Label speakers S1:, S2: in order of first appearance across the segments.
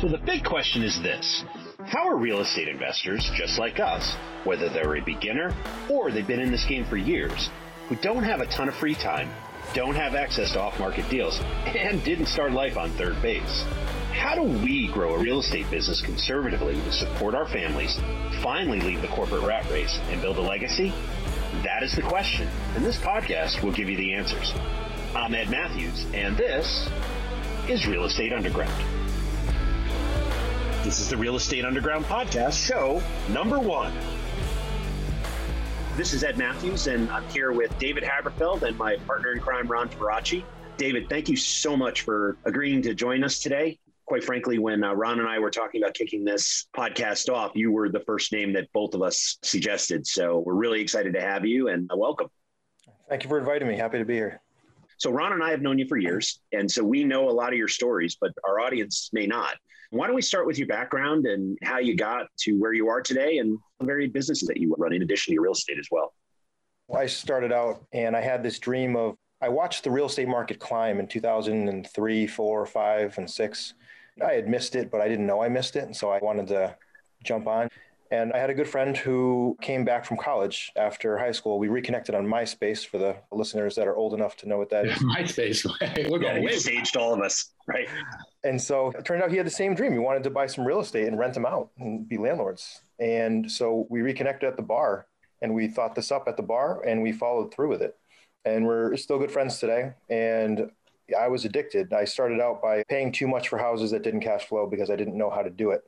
S1: So the big question is this. How are real estate investors, just like us, whether they're a beginner or they've been in this game for years, who don't have a ton of free time, don't have access to off-market deals, and didn't start life on third base? How do we grow a real estate business conservatively to support our families, finally leave the corporate rat race, and build a legacy? That is the question, and this podcast will give you the answers. I'm Ed Matthews, and this is Real Estate Underground. This is the Real Estate Underground podcast, show number one. This is Ed Matthews, and I'm here with David Haberfeld and my partner in crime, Ron Faraci. David, thank you so much for agreeing to join us today. Quite frankly, when uh, Ron and I were talking about kicking this podcast off, you were the first name that both of us suggested. So we're really excited to have you and uh, welcome.
S2: Thank you for inviting me. Happy to be here.
S1: So, Ron and I have known you for years, and so we know a lot of your stories, but our audience may not. Why don't we start with your background and how you got to where you are today and the varied businesses that you run in addition to your real estate as well?
S2: I started out and I had this dream of, I watched the real estate market climb in 2003, four, five, and six. I had missed it, but I didn't know I missed it. And so I wanted to jump on. And I had a good friend who came back from college after high school. We reconnected on MySpace for the listeners that are old enough to know what that is.
S1: MySpace. We're going yeah, aged all of us, right?
S2: And so it turned out he had the same dream. He wanted to buy some real estate and rent them out and be landlords. And so we reconnected at the bar and we thought this up at the bar and we followed through with it. And we're still good friends today. And I was addicted. I started out by paying too much for houses that didn't cash flow because I didn't know how to do it.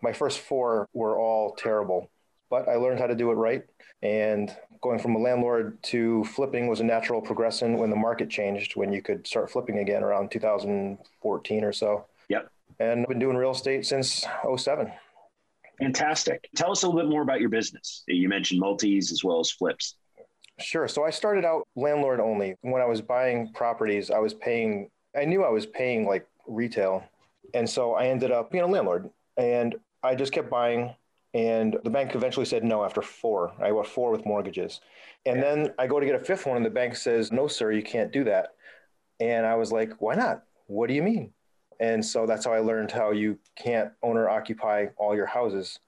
S2: My first four were all terrible, but I learned how to do it right. And going from a landlord to flipping was a natural progression when the market changed, when you could start flipping again around 2014 or so.
S1: Yep.
S2: And I've been doing real estate since 07.
S1: Fantastic. Tell us a little bit more about your business. You mentioned multis as well as flips.
S2: Sure. So I started out landlord only. When I was buying properties, I was paying, I knew I was paying like retail. And so I ended up being a landlord. And I just kept buying, and the bank eventually said no after four. I bought four with mortgages. And then I go to get a fifth one, and the bank says, no, sir, you can't do that. And I was like, why not? What do you mean? And so that's how I learned how you can't owner occupy all your houses.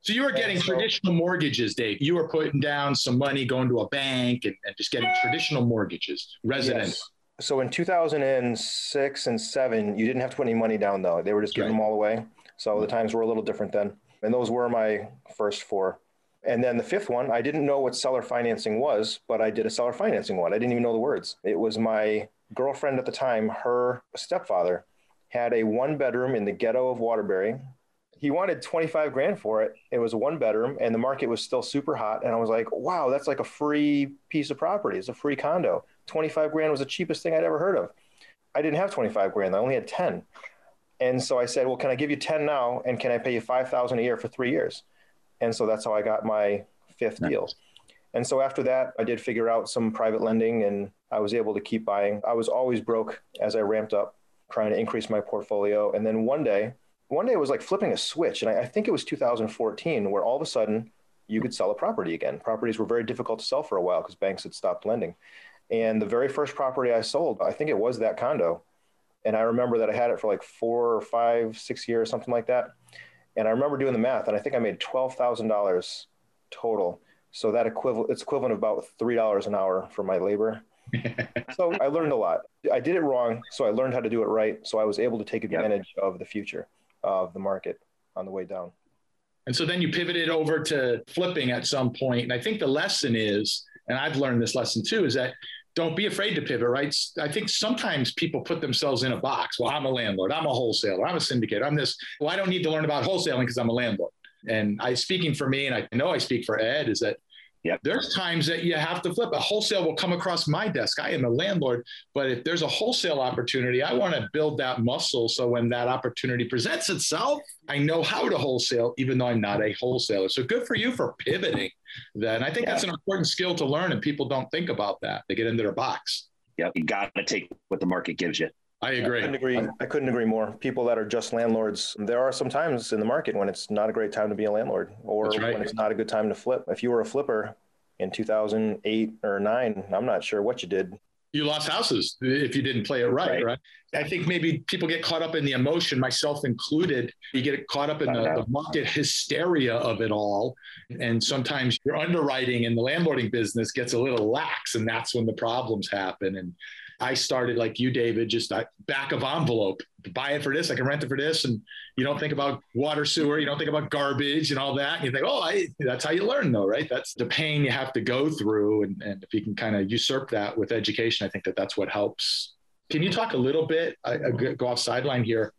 S3: So you were getting so, traditional mortgages, Dave. You were putting down some money, going to a bank, and, and just getting traditional mortgages, residential. Yes.
S2: So in 2006 and seven, you didn't have to put any money down though. They were just giving right. them all away. So the times were a little different then. And those were my first four. And then the fifth one, I didn't know what seller financing was, but I did a seller financing one. I didn't even know the words. It was my girlfriend at the time, her stepfather had a one bedroom in the ghetto of Waterbury. He wanted 25 grand for it. It was a one bedroom and the market was still super hot. And I was like, wow, that's like a free piece of property. It's a free condo. 25 grand was the cheapest thing I'd ever heard of. I didn't have 25 grand. I only had 10. And so I said, well, can I give you 10 now? And can I pay you 5,000 a year for three years? And so that's how I got my fifth nice. deal. And so after that, I did figure out some private lending and I was able to keep buying. I was always broke as I ramped up, trying to increase my portfolio. And then one day, one day it was like flipping a switch. And I, I think it was 2014 where all of a sudden you could sell a property again. Properties were very difficult to sell for a while because banks had stopped lending. And the very first property I sold, I think it was that condo and I remember that I had it for like four or five, six years, something like that. And I remember doing the math, and I think I made twelve thousand dollars total. So that equivalent, it's equivalent of about three dollars an hour for my labor. so I learned a lot. I did it wrong, so I learned how to do it right. So I was able to take advantage yep. of the future of the market on the way down.
S3: And so then you pivoted over to flipping at some point. And I think the lesson is, and I've learned this lesson too, is that don't be afraid to pivot, right? I think sometimes people put themselves in a box. Well, I'm a landlord, I'm a wholesaler, I'm a syndicate, I'm this. Well, I don't need to learn about wholesaling because I'm a landlord. And I speaking for me, and I know I speak for Ed, is that Yep. There's times that you have to flip. A wholesale will come across my desk. I am a landlord, but if there's a wholesale opportunity, I want to build that muscle so when that opportunity presents itself, I know how to wholesale, even though I'm not a wholesaler. So good for you for pivoting Then I think that's an important skill to learn, and people don't think about that. They get into their box.
S1: Yeah, you got to take what the market gives you.
S3: I agree. I
S2: couldn't agree. I couldn't agree more. People that are just landlords, there are some times in the market when it's not a great time to be a landlord or right. when it's not a good time to flip. If you were a flipper in 2008 or 9, I'm not sure what you did.
S3: you lost houses if you didn't play it right, right, right? I think maybe people get caught up in the emotion, myself included. You get caught up in the, the, market hysteria of it all. And sometimes your underwriting in the landlording business gets a little lax, and that's when the problems happen. And I started like you, David, just a back of envelope, buy it for this, I can rent it for this. And you don't think about water, sewer, you don't think about garbage and all that. And you think, oh, I, that's how you learn though, right? That's the pain you have to go through. And, and if you can kind of usurp that with education, I think that that's what helps. Can you talk a little bit, I, I go off sideline here,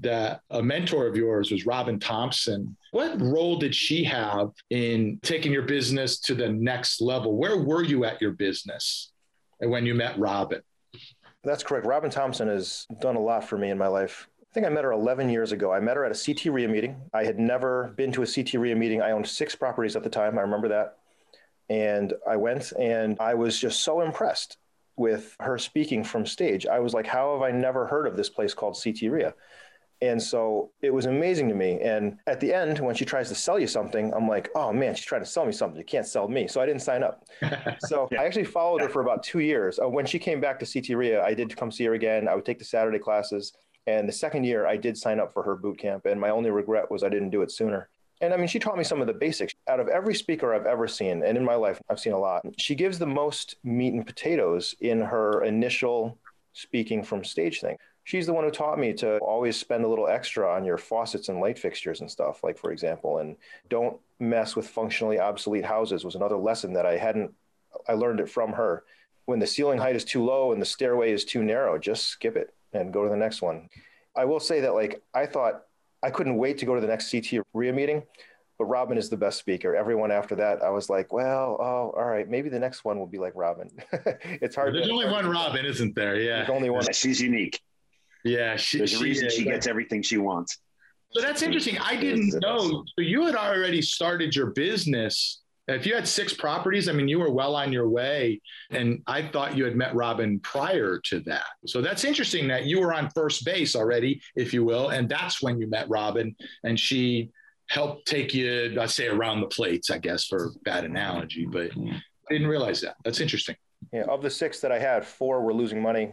S3: that a mentor of yours was Robin Thompson. What role did she have in taking your business to the next level? Where were you at your business when you met Robin?
S2: That's correct. Robin Thompson has done a lot for me in my life. I think I met her 11 years ago. I met her at a CT REIA meeting. I had never been to a CT REIA meeting. I owned six properties at the time. I remember that. And I went and I was just so impressed with her speaking from stage. I was like, how have I never heard of this place called CT REIA? And so it was amazing to me. And at the end, when she tries to sell you something, I'm like, oh man, she's trying to sell me something. You can't sell me. So I didn't sign up. so yeah. I actually followed her for about two years. Uh, when she came back to CT REIA, I did come see her again. I would take the Saturday classes. And the second year, I did sign up for her boot camp. And my only regret was I didn't do it sooner. And I mean, she taught me some of the basics. Out of every speaker I've ever seen, and in my life, I've seen a lot, she gives the most meat and potatoes in her initial speaking from stage thing she's the one who taught me to always spend a little extra on your faucets and light fixtures and stuff like for example and don't mess with functionally obsolete houses was another lesson that i hadn't i learned it from her when the ceiling height is too low and the stairway is too narrow just skip it and go to the next one i will say that like i thought i couldn't wait to go to the next ct REIA meeting but Robin is the best speaker. Everyone after that, I was like, well, oh, all right, maybe the next one will be like Robin. it's hard.
S3: There's only one Robin, isn't there? Yeah.
S2: There's only one.
S1: She's unique.
S3: Yeah, she,
S1: there's a reason she, she gets everything she wants.
S3: So that's interesting. I didn't know. So you had already started your business. If you had six properties, I mean, you were well on your way. And I thought you had met Robin prior to that. So that's interesting that you were on first base already, if you will. And that's when you met Robin. And she helped take you, I'd say, around the plates, I guess, for bad analogy. But I didn't realize that. That's interesting.
S2: Yeah. Of the six that I had, four were losing money.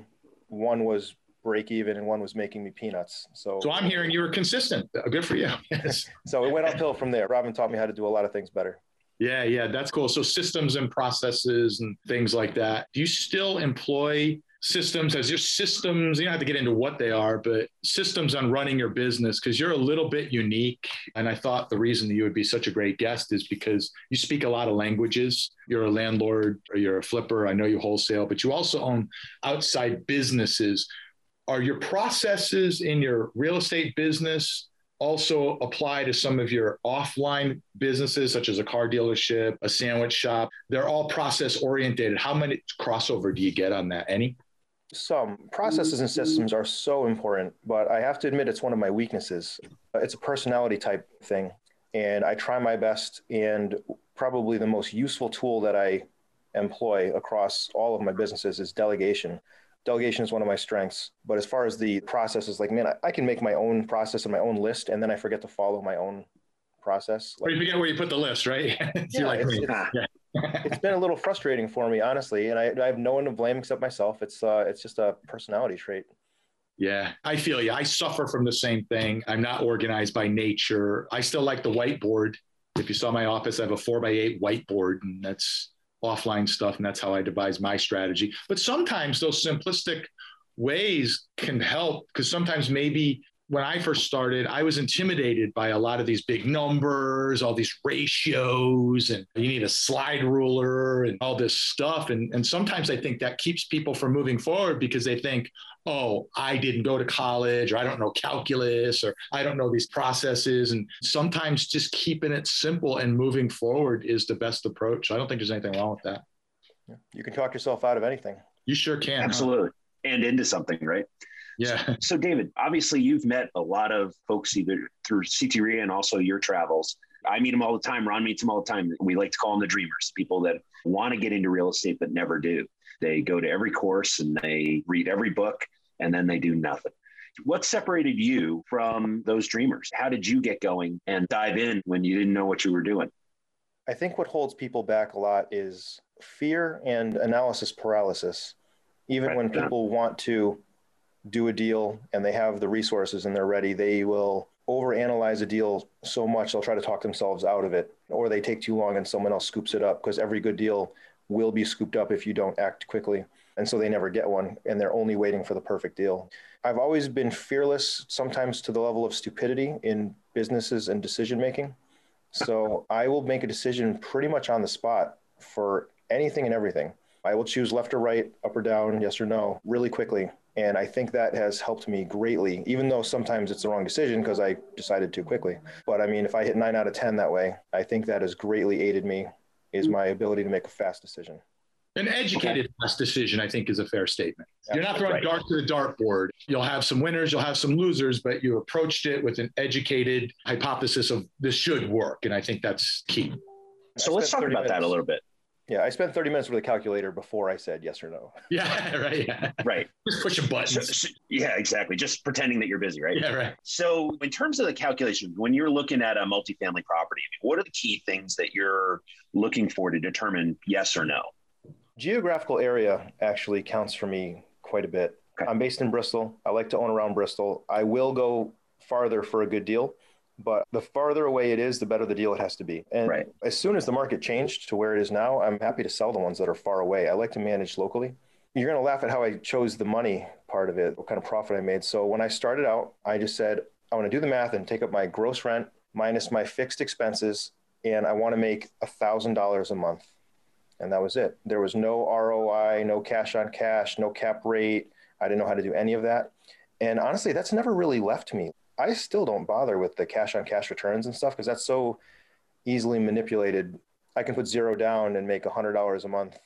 S2: One was break even and one was making me peanuts. So,
S3: so I'm hearing you were consistent. Uh, good for you. Yes.
S2: so it went uphill from there. Robin taught me how to do a lot of things better.
S3: Yeah, yeah, that's cool. So systems and processes and things like that. Do you still employ systems as your systems? You don't have to get into what they are, but systems on running your business because you're a little bit unique. And I thought the reason that you would be such a great guest is because you speak a lot of languages. You're a landlord or you're a flipper. I know you wholesale, but you also own outside businesses are your processes in your real estate business also apply to some of your offline businesses, such as a car dealership, a sandwich shop? They're all process oriented. How many crossover do you get on that? Any?
S2: Some processes and systems are so important, but I have to admit it's one of my weaknesses. It's a personality type thing. And I try my best. And probably the most useful tool that I employ across all of my businesses is delegation delegation is one of my strengths. But as far as the process is like, man, I, I, can make my own process and my own list, and then I forget to follow my own process.
S3: Like, or you forget where you put the list, right?
S2: yeah, like, it's, it's, yeah. it's been a little frustrating for me, honestly, and I, I have no one to blame except myself. It's uh, it's just a personality trait.
S3: Yeah, I feel you. I suffer from the same thing. I'm not organized by nature. I still like the whiteboard. If you saw my office, I have a four by eight whiteboard, and that's offline stuff, and that's how I devise my strategy. But sometimes those simplistic ways can help because sometimes maybe when I first started, I was intimidated by a lot of these big numbers, all these ratios, and you need a slide ruler and all this stuff. And, and sometimes I think that keeps people from moving forward because they think, oh, I didn't go to college, or I don't know calculus, or I don't know these processes. And sometimes just keeping it simple and moving forward is the best approach. I don't think there's anything wrong with that.
S2: You can talk yourself out of anything.
S3: You sure can.
S1: Absolutely. Huh? And into something, right?
S3: Yeah.
S1: So, so, David, obviously you've met a lot of folks either through CT REIA and also your travels. I meet them all the time. Ron meets them all the time. We like to call them the dreamers, people that want to get into real estate but never do. They go to every course and they read every book and then they do nothing. What separated you from those dreamers? How did you get going and dive in when you didn't know what you were doing?
S2: I think what holds people back a lot is fear and analysis paralysis Even right. when people want to do a deal and they have the resources and they're ready, they will overanalyze a deal so much they'll try to talk themselves out of it, or they take too long and someone else scoops it up because every good deal will be scooped up if you don't act quickly. And so they never get one and they're only waiting for the perfect deal. I've always been fearless, sometimes to the level of stupidity in businesses and decision making. So I will make a decision pretty much on the spot for anything and everything. I will choose left or right, up or down, yes or no, really quickly. And I think that has helped me greatly, even though sometimes it's the wrong decision because I decided too quickly. But I mean, if I hit nine out of 10 that way, I think that has greatly aided me, is my ability to make a fast decision.
S3: An educated okay. fast decision, I think, is a fair statement. You're not throwing right. dart to the dartboard. You'll have some winners, you'll have some losers, but you approached it with an educated hypothesis of this should work. And I think that's key.
S1: So let's talk about minutes. that a little bit.
S2: Yeah, I spent 30 minutes with a calculator before I said yes or no.
S3: Yeah, right. Yeah.
S1: Right.
S3: Just push a button. So,
S1: so, yeah, exactly. Just pretending that you're busy, right?
S3: Yeah, right.
S1: So, in terms of the calculation, when you're looking at a multifamily property, what are the key things that you're looking for to determine yes or no?
S2: Geographical area actually counts for me quite a bit. Okay. I'm based in Bristol. I like to own around Bristol. I will go farther for a good deal but the farther away it is, the better the deal it has to be. And right. as soon as the market changed to where it is now, I'm happy to sell the ones that are far away. I like to manage locally. You're going to laugh at how I chose the money part of it, what kind of profit I made. So when I started out, I just said, I want to do the math and take up my gross rent minus my fixed expenses, and I want to make $1,000 a month. And that was it. There was no ROI, no cash on cash, no cap rate. I didn't know how to do any of that. And honestly, that's never really left me. I still don't bother with the cash on cash returns and stuff because that's so easily manipulated. I can put zero down and make a hundred dollars a month,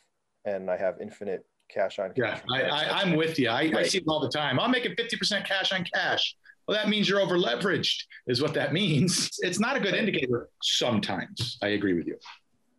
S2: and I have infinite cash on
S3: cash. Yeah, I, am with you. I, right. I, see it all the time. I'm making 50% cash on cash. Well, that means you're over leveraged, is what that means. It's not a good indicator sometimes. I agree with you.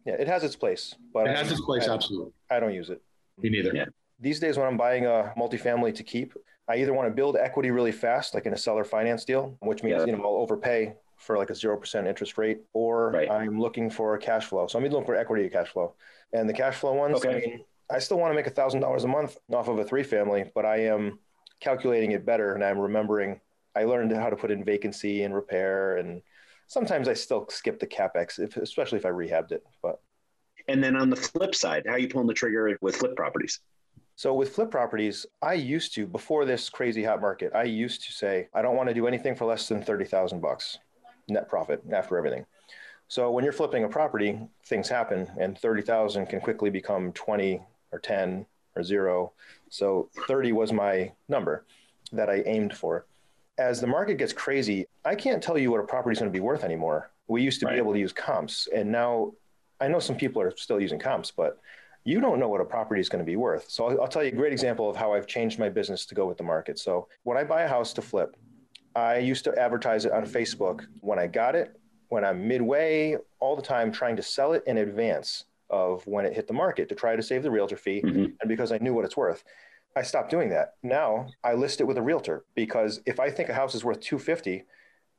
S2: Yeah, it has its place, but
S3: it has its place. I, absolutely.
S2: I don't use it.
S3: Me neither.
S1: Yeah.
S2: These days, when I'm buying a multifamily to keep, I either want to build equity really fast, like in a seller finance deal, which means yeah. you know I'll overpay for like a zero percent interest rate, or right. I'm looking for cash flow. So I'm looking for equity cash flow, and the cash flow ones. Okay. I, mean, I still want to make a thousand dollars a month off of a three family, but I am calculating it better, and I'm remembering. I learned how to put in vacancy and repair, and sometimes I still skip the capex, if, especially if I rehabbed it. But
S1: and then on the flip side, how are you pulling the trigger with flip properties?
S2: So with flip properties, I used to before this crazy hot market, I used to say I don't want to do anything for less than 30,000 bucks net profit after everything. So when you're flipping a property, things happen and 30,000 can quickly become 20 or 10 or 0. So 30 was my number that I aimed for. As the market gets crazy, I can't tell you what a property is going to be worth anymore. We used to right. be able to use comps and now I know some people are still using comps, but you don't know what a property is going to be worth. So I'll, I'll, tell you a great example of how I've changed my business to go with the market. So when I buy a house to flip, I used to advertise it on Facebook when I got it, when I'm midway, all the time trying to sell it in advance of when it hit the market to try to save the realtor fee mm-hmm. and because I knew what it's worth. I stopped doing that. Now I list it with a realtor because if I think a house is worth 250,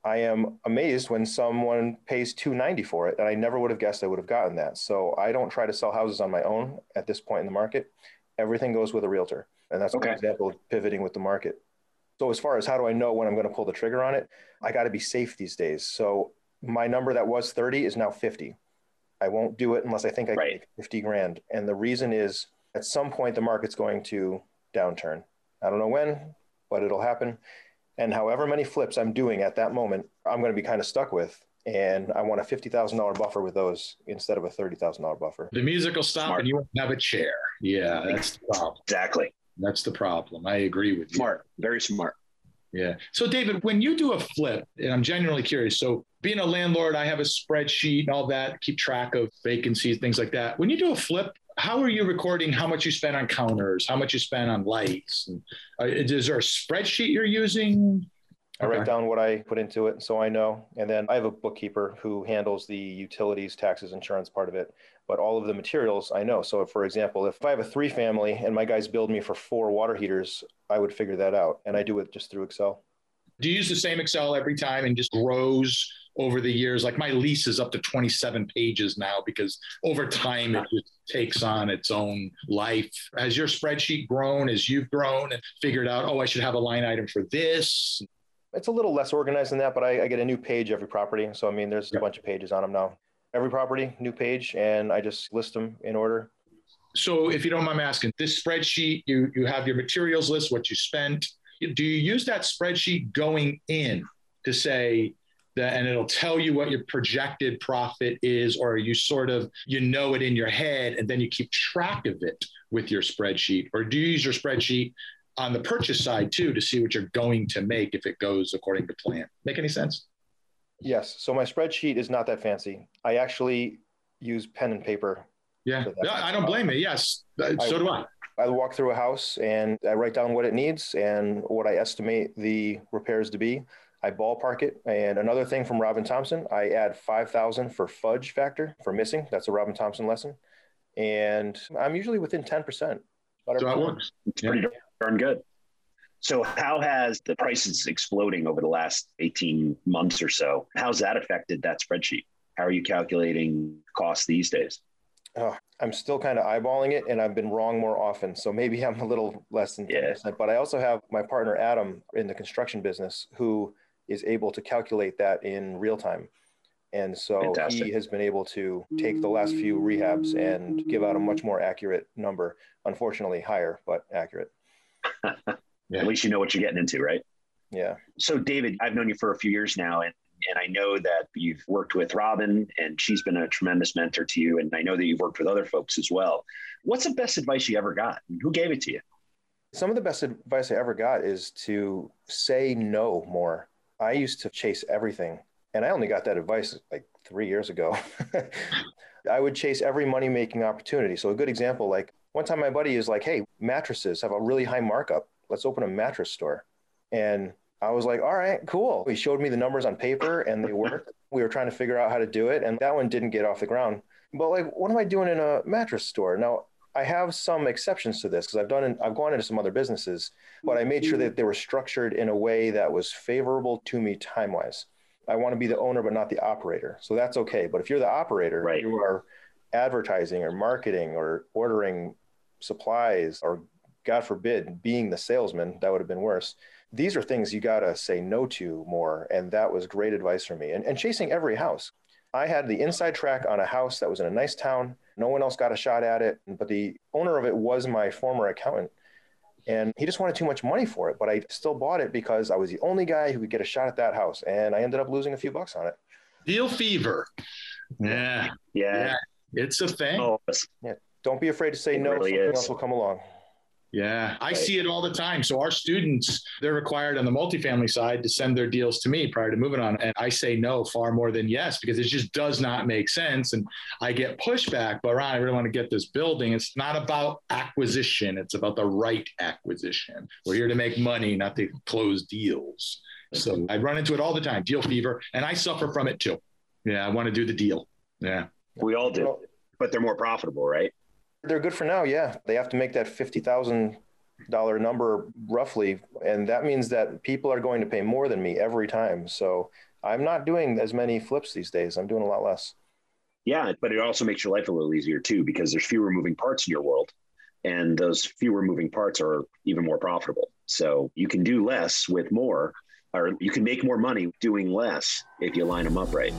S2: I am amazed when someone pays 290 for it and I never would have guessed I would have gotten that. So I don't try to sell houses on my own at this point in the market. Everything goes with a realtor. And that's okay. an example of pivoting with the market. So as far as how do I know when I'm going to pull the trigger on it, I got to be safe these days. So my number that was 30 is now 50. I won't do it unless I think I right. can make 50 grand. And the reason is at some point the market's going to downturn. I don't know when, but it'll happen. And however many flips I'm doing at that moment, I'm going to be kind of stuck with. And I want a $50,000 buffer with those instead of a $30,000 buffer.
S3: The music will stop Smart. and you won't have a chair. Yeah, that's the problem.
S1: Exactly.
S3: That's the problem. I agree with you.
S1: Smart. Very smart.
S3: Yeah. So, David, when you do a flip, and I'm genuinely curious. So, being a landlord, I have a spreadsheet and all that, keep track of vacancies, things like that. When you do a flip, how are you recording how much you spend on counters, how much you spend on lights? And, uh, is there a spreadsheet you're using?
S2: I write down what I put into it so I know. And then I have a bookkeeper who handles the utilities, taxes, insurance part of it. But all of the materials I know. So, for example, if I have a three family and my guys build me for four water heaters, I would figure that out. And I do it just through Excel.
S3: Do you use the same Excel every time and just rows over the years. Like my lease is up to 27 pages now because over time it just takes on its own life. Has your spreadsheet grown as you've grown and figured out, oh, I should have a line item for this?
S2: It's a little less organized than that, but I, I get a new page every property. So, I mean, there's a bunch of pages on them now. Every property, new page, and I just list them in order.
S3: So, if you don't mind me asking, this spreadsheet, you, you have your materials list, what you spent. Do you use that spreadsheet going in to say, and it'll tell you what your projected profit is, or you sort of you know it in your head, and then you keep track of it with your spreadsheet, or do you use your spreadsheet on the purchase side too to see what you're going to make if it goes according to plan? Make any sense?
S2: Yes. So my spreadsheet is not that fancy. I actually use pen and paper.
S3: Yeah, no, I don't blame you. Yes, uh, so do I.
S2: I walk through a house and I write down what it needs and what I estimate the repairs to be. I ballpark it. And another thing from Robin Thompson, I add 5,000 for fudge factor for missing. That's a Robin Thompson lesson. And I'm usually within 10%. So
S3: that works.
S1: It's yeah. pretty darn good. So, how has the prices exploding over the last 18 months or so? How's that affected that spreadsheet? How are you calculating costs these days?
S2: Oh, I'm still kind of eyeballing it, and I've been wrong more often. So maybe I'm a little less than 10%. Yeah. But I also have my partner Adam in the construction business who is able to calculate that in real time. And so Fantastic. he has been able to take the last few rehabs and give out a much more accurate number. Unfortunately, higher, but accurate.
S1: yeah. At least you know what you're getting into, right?
S2: Yeah.
S1: So, David, I've known you for a few years now, and and I know that you've worked with Robin, and she's been a tremendous mentor to you. And I know that you've worked with other folks as well. What's the best advice you ever got? Who gave it to you?
S2: Some of the best advice I ever got is to say no more. I used to chase everything, and I only got that advice like three years ago. I would chase every money making opportunity. So, a good example like one time my buddy is like, Hey, mattresses have a really high markup. Let's open a mattress store. And I was like, All right, cool. He showed me the numbers on paper and they worked. we were trying to figure out how to do it. And that one didn't get off the ground. But, like, what am I doing in a mattress store? Now, I have some exceptions to this because I've done in, I've gone into some other businesses, but I made sure mm-hmm. that they were structured in a way that was favorable to me time wise. I want to be the owner, but not the operator. So that's okay. But if you're the operator, right. you are advertising or marketing or ordering supplies or God forbid, being the salesman, that would have been worse. These are things you got to say no to more. And that was great advice for me. And, and chasing every house. I had the inside track on a house that was in a nice town no one else got a shot at it. But the owner of it was my former accountant. And he just wanted too much money for it. But I still bought it because I was the only guy who could get a shot at that house. And I ended up losing a few bucks on it.
S3: Deal fever. Yeah.
S1: Yeah.
S3: yeah. It's a thing. Oh,
S2: yeah. Don't be afraid to say it no. Really something is. else will come along.
S3: Yeah, I right. see it all the time. So our students, they're required on the multifamily side to send their deals to me prior to moving on. And I say no far more than yes, because it just does not make sense. And I get pushback, but Ron, I really want to get this building. It's not about acquisition. It's about the right acquisition. We're here to make money, not to close deals. So I run into it all the time, deal fever, and I suffer from it too. Yeah, I want to do the deal. Yeah.
S1: We all do, but they're more profitable, right?
S2: They're good for now. Yeah, they have to make that fifty thousand dollar number roughly, and that means that people are going to pay more than me every time. So I'm not doing as many flips these days. I'm doing a lot less.
S1: Yeah, but it also makes your life a little easier too because there's fewer moving parts in your world, and those fewer moving parts are even more profitable. So you can do less with more, or you can make more money doing less if you line them up right.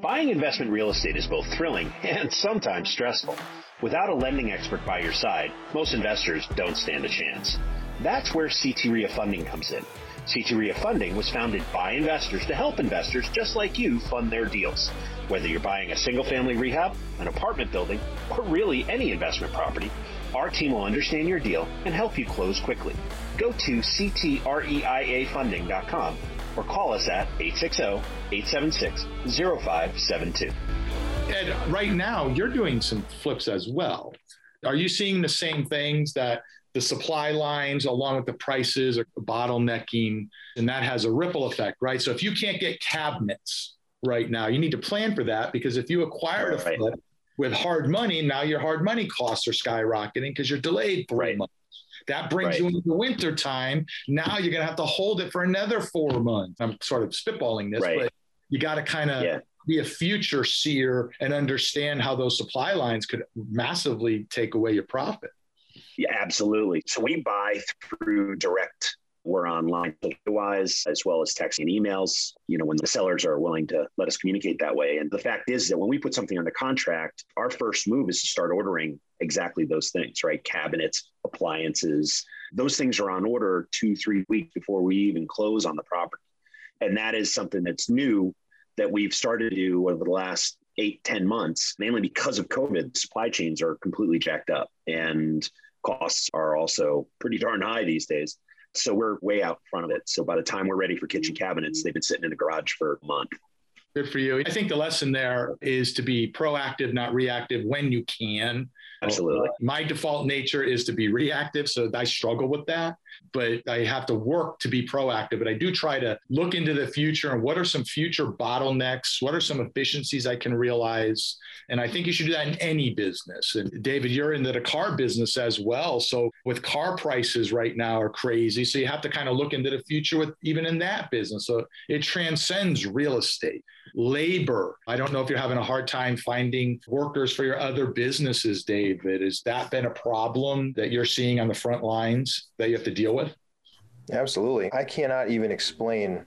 S1: Buying investment real estate is both thrilling and sometimes stressful. Without a lending expert by your side, most investors don't stand a chance. That's where CT REIA Funding comes in. CT REIA Funding was founded by investors to help investors just like you fund their deals. Whether you're buying a single family rehab, an apartment building, or really any investment property, our team will understand your deal and help you close quickly. Go to ctreiafunding.com or call us at 860-876-0572.
S3: And right now, you're doing some flips as well. Are you seeing the same things that the supply lines, along with the prices, are bottlenecking, and that has a ripple effect, right? So if you can't get cabinets right now, you need to plan for that because if you acquired a flip with hard money, now your hard money costs are skyrocketing because you're delayed three right. months That brings right. you into the winter time. Now you're going to have to hold it for another four months. I'm sort of spitballing this, right. but you got to kind of yeah. be a future seer and understand how those supply lines could massively take away your profit.
S1: Yeah, absolutely. So we buy through direct we're online wise as well as texting and emails you know when the sellers are willing to let us communicate that way. And the fact is that when we put something under contract our first move is to start ordering exactly those things right? Cabinets appliances those things are on order two three weeks before we even close on the property. And that is something that's new that we've started to do over the last eight ten months mainly because of covid supply chains are completely jacked up and costs are also pretty darn high these days so we're way out front of it. So by the time we're ready for kitchen mm. cabinets, they've been sitting in the garage for a month.
S3: Good for you. I think the lesson there is to be proactive, not reactive when you can.
S1: Absolutely.
S3: My default nature is to be reactive. So I struggle with that, but I have to work to be proactive. But I do try to look into the future and what are some future bottlenecks? What are some efficiencies I can realize? And I think you should do that in any business. And David, you're in the car business as well. So with car prices right now are crazy. So you have to kind of look into the future with even in that business. So it transcends real estate labor. I don't know if you're having a hard time finding workers for your other businesses, David. Has that been a problem that you're seeing on the front lines that you have to deal with?
S2: Absolutely. I cannot even explain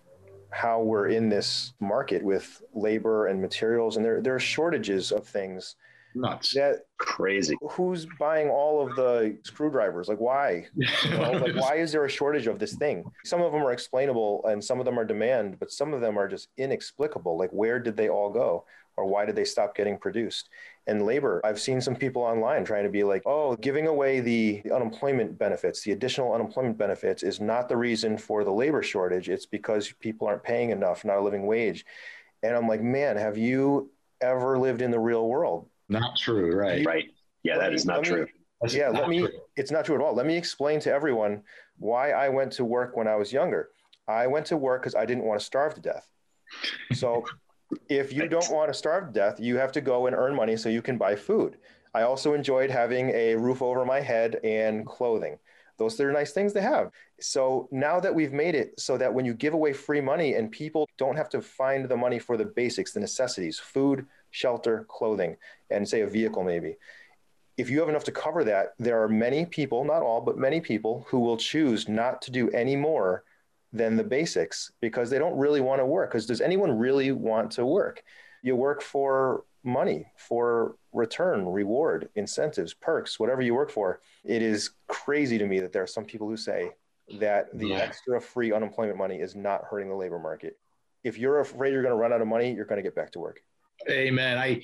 S2: how we're in this market with labor and materials, and there, there are shortages of things
S3: nuts.
S2: That
S1: crazy.
S2: Who's buying all of the screwdrivers? Like why? You know, like why is there a shortage of this thing? Some of them are explainable and some of them are demand, but some of them are just inexplicable. Like where did they all go? Or why did they stop getting produced? And labor, I've seen some people online trying to be like, oh, giving away the, the unemployment benefits, the additional unemployment benefits is not the reason for the labor shortage. It's because people aren't paying enough, not a living wage. And I'm like, man, have you ever lived in the real world?
S3: Not true, right?
S1: Right. Yeah, that is not true.
S2: Me, yeah,
S1: let
S2: me. True. It's not true at all. Let me explain to everyone why I went to work when I was younger. I went to work because I didn't want to starve to death. So, if you don't want to starve to death, you have to go and earn money so you can buy food. I also enjoyed having a roof over my head and clothing. Those are nice things to have. So now that we've made it so that when you give away free money and people don't have to find the money for the basics, the necessities, food, shelter, clothing, and say a vehicle maybe. If you have enough to cover that, there are many people, not all, but many people who will choose not to do any more than the basics because they don't really want to work. Because does anyone really want to work? You work for money, for return, reward, incentives, perks, whatever you work for. It is crazy to me that there are some people who say that the yeah. extra free unemployment money is not hurting the labor market. If you're afraid you're going to run out of money, you're going to get back to work.
S3: Amen. I,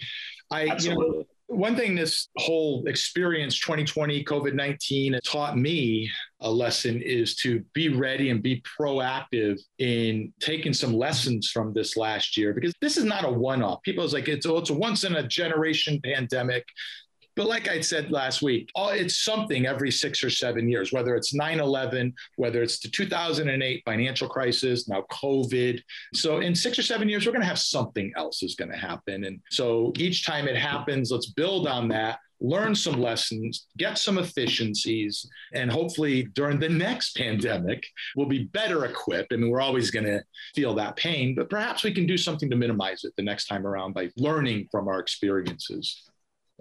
S3: I, Absolutely. you know, one thing this whole experience 2020 covid-19 taught me a lesson is to be ready and be proactive in taking some lessons from this last year because this is not a one-off people is like it's, oh, it's a once in a generation pandemic but like I said last week, it's something every six or seven years, whether it's 9 11, whether it's the 2008 financial crisis, now COVID. So in six or seven years, we're going to have something else is going to happen. And so each time it happens, let's build on that learn some lessons, get some efficiencies, and hopefully during the next pandemic, we'll be better equipped. I mean, we're always going to feel that pain, but perhaps we can do something to minimize it the next time around by learning from our experiences.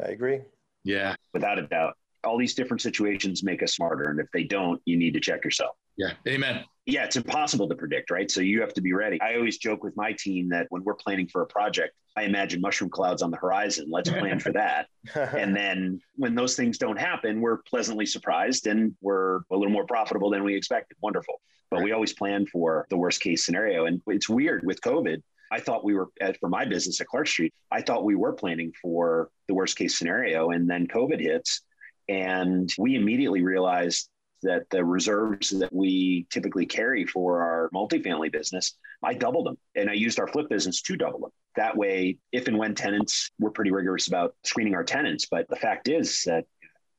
S2: I agree.
S3: Yeah.
S1: Without a doubt. All these different situations make us smarter. And if they don't, you need to check yourself.
S3: Yeah. Amen.
S1: Yeah, it's impossible to predict, right? So you have to be ready. I always joke with my team that when we're planning for a project, I imagine mushroom clouds on the horizon. Let's plan for that. and then when those things don't happen, we're pleasantly surprised and we're a little more profitable than we expected. Wonderful. But we always plan for the worst case scenario. And it's weird with COVID I thought we were, for my business at Clark Street, I thought we were planning for the worst case scenario. And then COVID hits. And we immediately realized that the reserves that we typically carry for our multifamily business, I doubled them. And I used our flip business to double them. That way, if and when tenants, we're pretty rigorous about screening our tenants. But the fact is that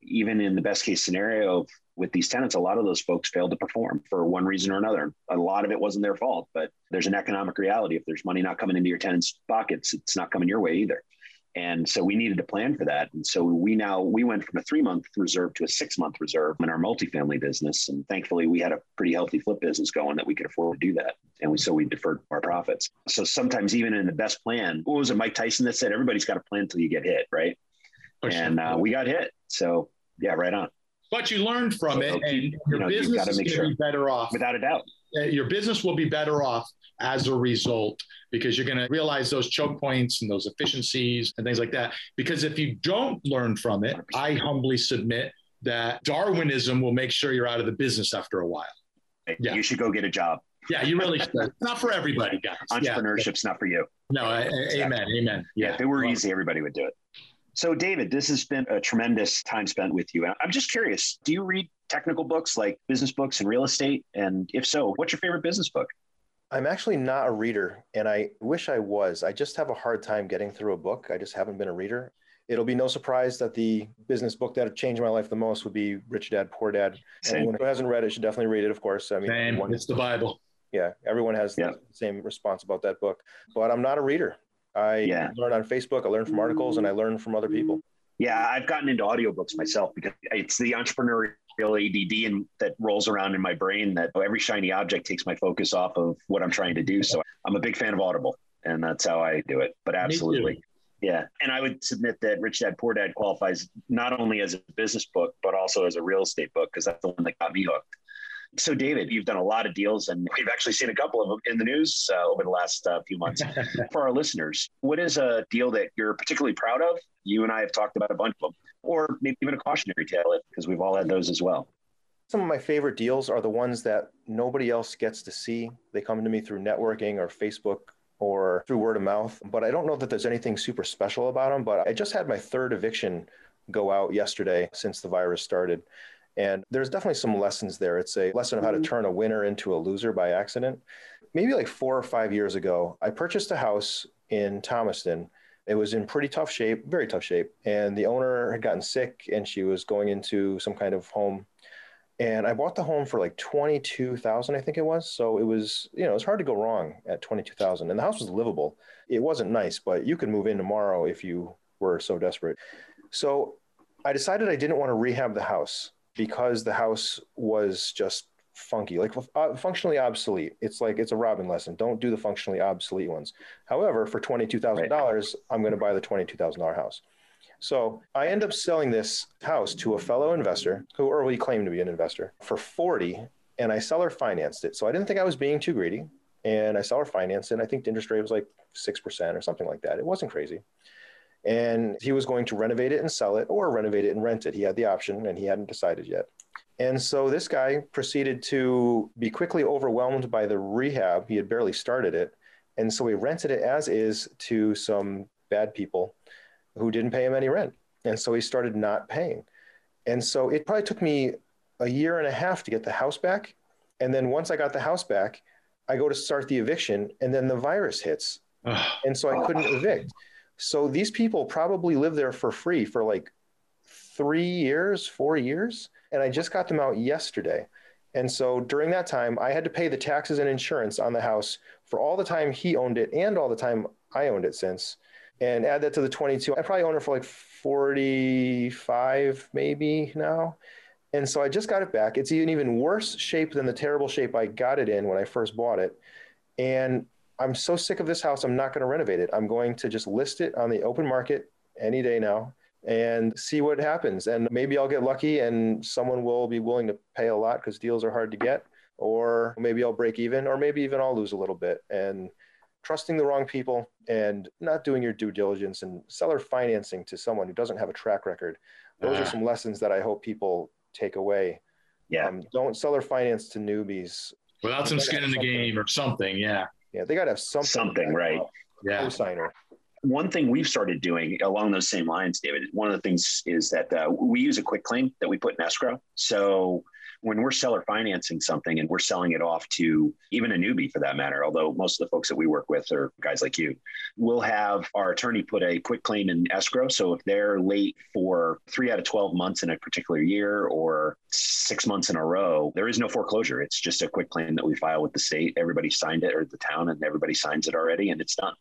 S1: even in the best case scenario of with these tenants, a lot of those folks failed to perform for one reason or another. A lot of it wasn't their fault, but there's an economic reality. If there's money not coming into your tenants' pockets, it's not coming your way either. And so we needed to plan for that. And so we now we went from a three month reserve to a six month reserve in our multifamily business. And thankfully we had a pretty healthy flip business going that we could afford to do that. And we so we deferred our profits. So sometimes even in the best plan, what was it, Mike Tyson that said everybody's got a plan until you get hit, right? and uh, we got hit. So yeah, right on.
S3: But you learned from it, and your you know, business is going to sure. be better off.
S1: Without a doubt.
S3: Your business will be better off as a result because you're going to realize those choke points and those efficiencies and things like that. Because if you don't learn from it, 100%. I humbly submit that Darwinism will make sure you're out of the business after a while.
S1: Yeah. You should go get a job.
S3: Yeah, you really should. not for everybody, guys.
S1: Entrepreneurship's yeah. not for you.
S3: No, amen. Amen.
S1: Yeah. If it were well, easy, everybody would do it. So, David, this has been a tremendous time spent with you. I'm just curious do you read technical books like business books and real estate? And if so, what's your favorite business book?
S2: I'm actually not a reader, and I wish I was. I just have a hard time getting through a book. I just haven't been a reader. It'll be no surprise that the business book that changed my life the most would be Rich Dad Poor Dad. Same. Anyone who hasn't read it should definitely read it, of course.
S3: I mean, Same. it's the Bible.
S2: Yeah, everyone has yeah. the same response about that book. But I'm not a reader. I yeah. learn on Facebook, I learn from articles, and I learn from other people.
S1: Yeah, I've gotten into audiobooks myself because it's the entrepreneurial ADD and that rolls around in my brain that every shiny object takes my focus off of what I'm trying to do. So I'm a big fan of Audible, and that's how I do it. But absolutely. Yeah. And I would submit that Rich Dad Poor Dad qualifies not only as a business book, but also as a real estate book, because that's the one that got me hooked. So, David, you've done a lot of deals, and we've actually seen a couple of them in the news uh, over the last uh, few months. For our listeners, what is a deal that you're particularly proud of? You and I have talked about a bunch of them, or maybe even a cautionary tale, because we've all had those as well.
S2: Some of my favorite deals are the ones that nobody else gets to see. They come to me through networking or Facebook or through word of mouth. But I don't know that there's anything super special about them. But I just had my third eviction go out yesterday since the virus started. And there's definitely some lessons there. It's a lesson of how to mm-hmm. turn a winner into a loser by accident. Maybe like four or five years ago, I purchased a house in Thomaston. It was in pretty tough shape, very tough shape. And the owner had gotten sick and she was going into some kind of home. And I bought the home for like 22,000, I think it was. So it was, you know, it's hard to go wrong at 22,000. And the house was livable. It wasn't nice, but you could move in tomorrow if you were so desperate. So I decided I didn't want to rehab the house because the house was just funky, like uh, functionally obsolete. It's like it's a Robin lesson. Don't do the functionally obsolete ones. However, for twenty two thousand dollars, I'm going to buy the twenty two thousand dollar house. So I end up selling this house to a fellow investor who early claimed to be an investor for forty, and I seller financed it. So I didn't think I was being too greedy, and I seller financed it. And I think the interest rate was like six percent or something like that. It wasn't crazy and he was going to renovate it and sell it or renovate it and rent it. He had the option and he hadn't decided yet. And so this guy proceeded to be quickly overwhelmed by the rehab. He had barely started it. And so he rented it as is to some bad people who didn't pay him any rent. And so he started not paying. And so it probably took me a year and a half to get the house back. And then once I got the house back, I go to start the eviction and then the virus hits. and so I couldn't evict. So these people probably live there for free for like three years, four years. And I just got them out yesterday. And so during that time, I had to pay the taxes and insurance on the house for all the time he owned it and all the time I owned it since. And add that to the 22. I probably own it for like 45 maybe now. And so I just got it back. It's in even worse shape than the terrible shape I got it in when I first bought it. And I'm so sick of this house. I'm not going to renovate it. I'm going to just list it on the open market any day now and see what happens. And maybe I'll get lucky and someone will be willing to pay a lot because deals are hard to get. Or maybe I'll break even, or maybe even I'll lose a little bit. And trusting the wrong people and not doing your due diligence and seller financing to someone who doesn't have a track record. Those uh, are some lessons that I hope people take away.
S1: Yeah. Um,
S2: don't seller finance to newbies.
S3: Without some skin in the game or something. Yeah.
S2: Yeah, they got to have something.
S1: Something, right?
S3: Yeah.
S2: Signer.
S1: One thing we've started doing along those same lines, David, one of the things is that uh, we use a quick claim that we put in escrow. So when we're seller financing something and we're selling it off to even a newbie for that matter, although most of the folks that we work with are guys like you, we'll have our attorney put a quick claim in escrow. So if they're late for three out of 12 months in a particular year or six months in a row, there is no foreclosure. It's just a quick claim that we file with the state. Everybody signed it or the town and everybody signs it already and it's done.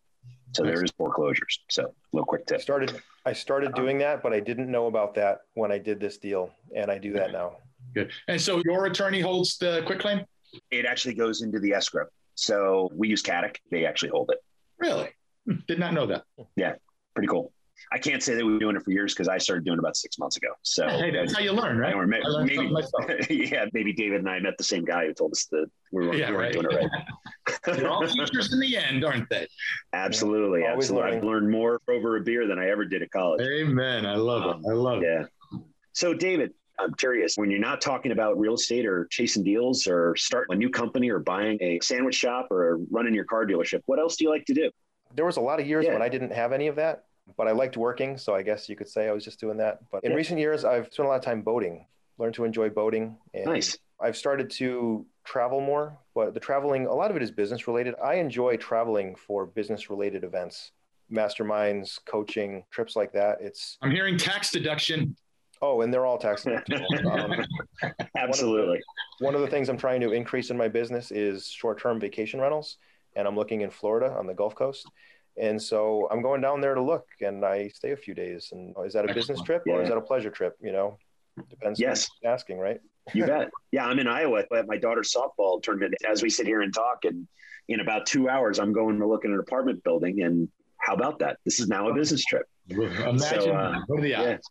S1: So nice. there is foreclosures. So a little quick tip.
S2: Started I started uh-huh. doing that, but I didn't know about that when I did this deal, and I do that now.
S3: Good. And so your attorney holds the quick claim?
S1: It actually goes into the escrow. So we use Caddick. They actually hold it.
S3: Really? Hmm, did not know that.
S1: Yeah, pretty cool. I can't say that we've been doing it for years because I started doing it about six months ago. So
S3: hey, that's how you learn, right?
S1: Maybe, maybe yeah, maybe David and I met the same guy who told us that we weren't, yeah, we weren't right. doing it
S3: right. They're all teachers in the end, aren't they?
S1: Absolutely, yeah, absolutely. Learning. I've learned more over a beer than I ever did at college.
S3: Amen. I love um, it. I love
S1: yeah. it. Yeah. So, David, I'm curious when you're not talking about real estate or chasing deals or starting a new company or buying a sandwich shop or running your car dealership, what else do you like to do?
S2: There was a lot of years yeah. when I didn't have any of that but I liked working. So I guess you could say I was just doing that. But in yeah. recent years, I've spent a lot of time boating, learned to enjoy boating.
S1: And nice.
S2: I've started to travel more, but the traveling, a lot of it is business related. I enjoy traveling for business related events, masterminds, coaching, trips like that. It's
S3: I'm hearing tax deduction.
S2: Oh, and they're all tax deductible.
S1: um, Absolutely.
S2: One of, the, one of the things I'm trying to increase in my business is short term vacation rentals. And I'm looking in Florida on the Gulf Coast. And so I'm going down there to look and I stay a few days. And is that a Excellent. business trip or is that a pleasure trip? You know, depends
S1: yes.
S2: asking, right?
S1: you bet. Yeah, I'm in Iowa at my daughter's softball tournament. As we sit here and talk, and in about two hours, I'm going to look at an apartment building. And how about that? This is now a business trip.
S3: Imagine so, uh, what are the
S2: odds?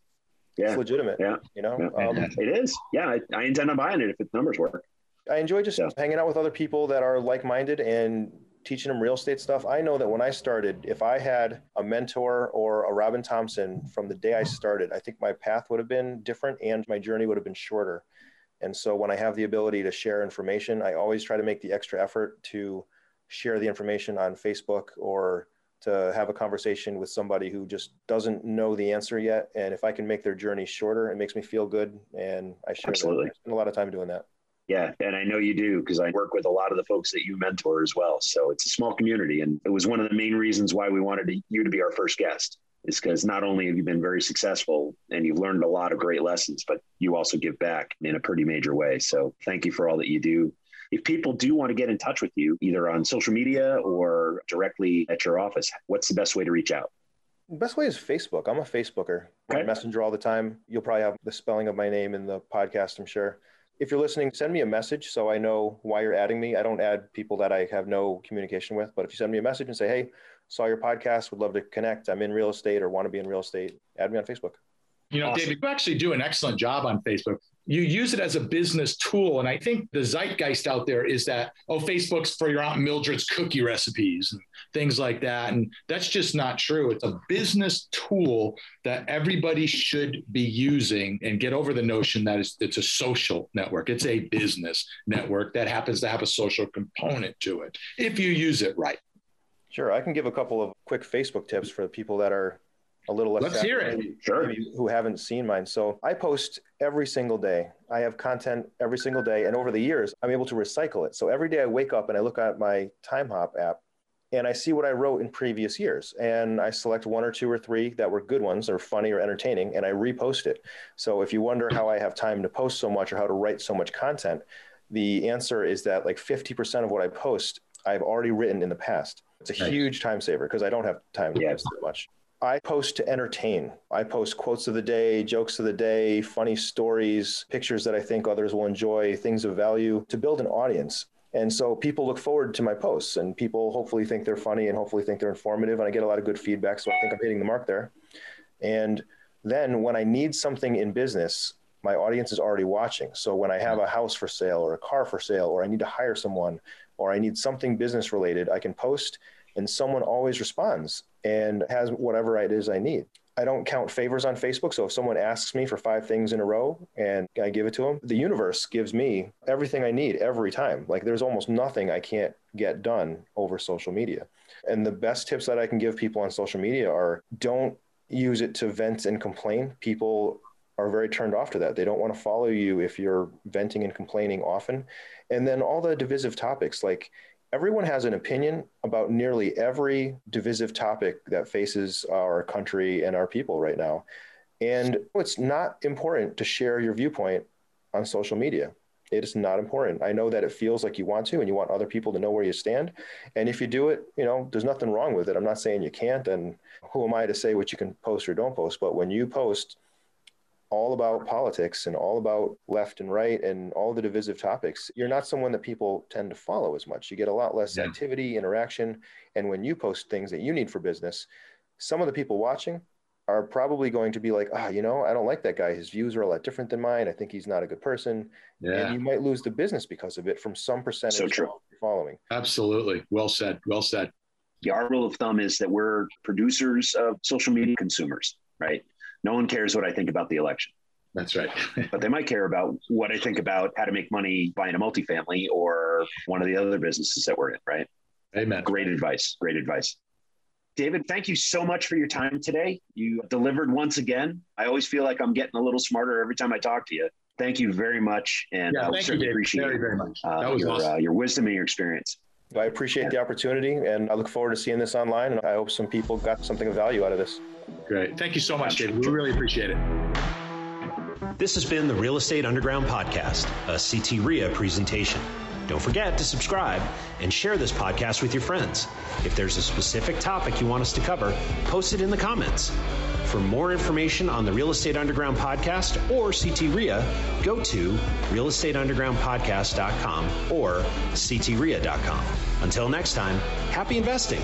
S2: Yeah. It's legitimate. Yeah. You know.
S1: Um, it is. Yeah. I, I, intend on buying it if the numbers work.
S2: I enjoy just yeah. hanging out with other people that are like minded and teaching them real estate stuff, I know that when I started, if I had a mentor or a Robin Thompson from the day I started, I think my path would have been different and my journey would have been shorter. And so when I have the ability to share information, I always try to make the extra effort to share the information on Facebook or to have a conversation with somebody who just doesn't know the answer yet. And if I can make their journey shorter, it makes me feel good. And I share Absolutely. That. I spend a lot of time doing that.
S1: Yeah, and I know you do because I work with a lot of the folks that you mentor as well. So it's a small community, and it was one of the main reasons why we wanted to, you to be our first guest. Is because not only have you been very successful and you've learned a lot of great lessons, but you also give back in a pretty major way. So thank you for all that you do. If people do want to get in touch with you, either on social media or directly at your office, what's the best way to reach out?
S2: The best way is Facebook. I'm a Facebooker. Okay. I messenger all the time. You'll probably have the spelling of my name in the podcast, I'm sure if you're listening, send me a message so I know why you're adding me. I don't add people that I have no communication with, but if you send me a message and say, hey, saw your podcast, would love to connect, I'm in real estate or want to be in real estate, add me on Facebook.
S3: You know, awesome. David, you actually do an excellent job on Facebook you use it as a business tool. And I think the zeitgeist out there is that, oh, Facebook's for your Aunt Mildred's cookie recipes and things like that. And that's just not true. It's a business tool that everybody should be using and get over the notion that it's, it's a social network. It's a business network that happens to have a social component to it if you use it right.
S2: Sure. I can give a couple of quick Facebook tips for the people that are a little less
S3: Let's hear it.
S1: Sure.
S2: who haven't seen mine. So I post every single day. I have content every single day. And over the years, I'm able to recycle it. So every day I wake up and I look at my Timehop app and I see what I wrote in previous years. And I select one or two or three that were good ones or funny or entertaining and I repost it. So if you wonder how I have time to post so much or how to write so much content, the answer is that like 50% of what I post, I've already written in the past. It's a nice. huge time saver because I don't have time to yeah. post that much. I post to entertain. I post quotes of the day, jokes of the day, funny stories, pictures that I think others will enjoy, things of value to build an audience. And so people look forward to my posts and people hopefully think they're funny and hopefully think they're informative. And I get a lot of good feedback. So I think I'm hitting the mark there. And then when I need something in business, my audience is already watching. So when I have a house for sale or a car for sale, or I need to hire someone, or I need something business related, I can post and someone always responds and has whatever it is I need. I don't count favors on Facebook. So if someone asks me for five things in a row and I give it to them, the universe gives me everything I need every time. Like there's almost nothing I can't get done over social media. And the best tips that I can give people on social media are don't use it to vent and complain. People are very turned off to that. They don't want to follow you if you're venting and complaining often. And then all the divisive topics like everyone has an opinion about nearly every divisive topic that faces our country and our people right now. And it's not important to share your viewpoint on social media. It is not important. I know that it feels like you want to and you want other people to know where you stand. And if you do it, you know, there's nothing wrong with it. I'm not saying you can't. And who am I to say what you can post or don't post? But when you post all about politics and all about left and right and all the divisive topics, you're not someone that people tend to follow as much. You get a lot less yeah. activity, interaction. And when you post things that you need for business, some of the people watching are probably going to be like, ah, oh, you know, I don't like that guy. His views are a lot different than mine. I think he's not a good person. Yeah. And you might lose the business because of it from some percentage so true. following.
S3: Absolutely. Well said. Well said.
S1: The our rule of thumb is that we're producers of social media consumers, right? No one cares what I think about the election.
S3: That's right.
S1: but they might care about what I think about how to make money buying a multifamily or one of the other businesses that we're in, right?
S3: Amen.
S1: Great advice. Great advice. David, thank you so much for your time today. You delivered once again. I always feel like I'm getting a little smarter every time I talk to you. Thank you very much, and yeah, I certainly you, appreciate
S3: very, very much.
S1: Uh, your, awesome. uh, your wisdom and your experience.
S2: I appreciate the opportunity, and I look forward to seeing this online. And I hope some people got something of value out of this.
S3: Great, thank you so much, David. We really appreciate it.
S4: This has been the Real Estate Underground podcast, a CT REIA presentation. Don't forget to subscribe and share this podcast with your friends. If there's a specific topic you want us to cover, post it in the comments. For more information on the Real Estate Underground podcast or CT REIA, go to realestateundergroundpodcast.com or ctreia.com. Until next time, happy investing.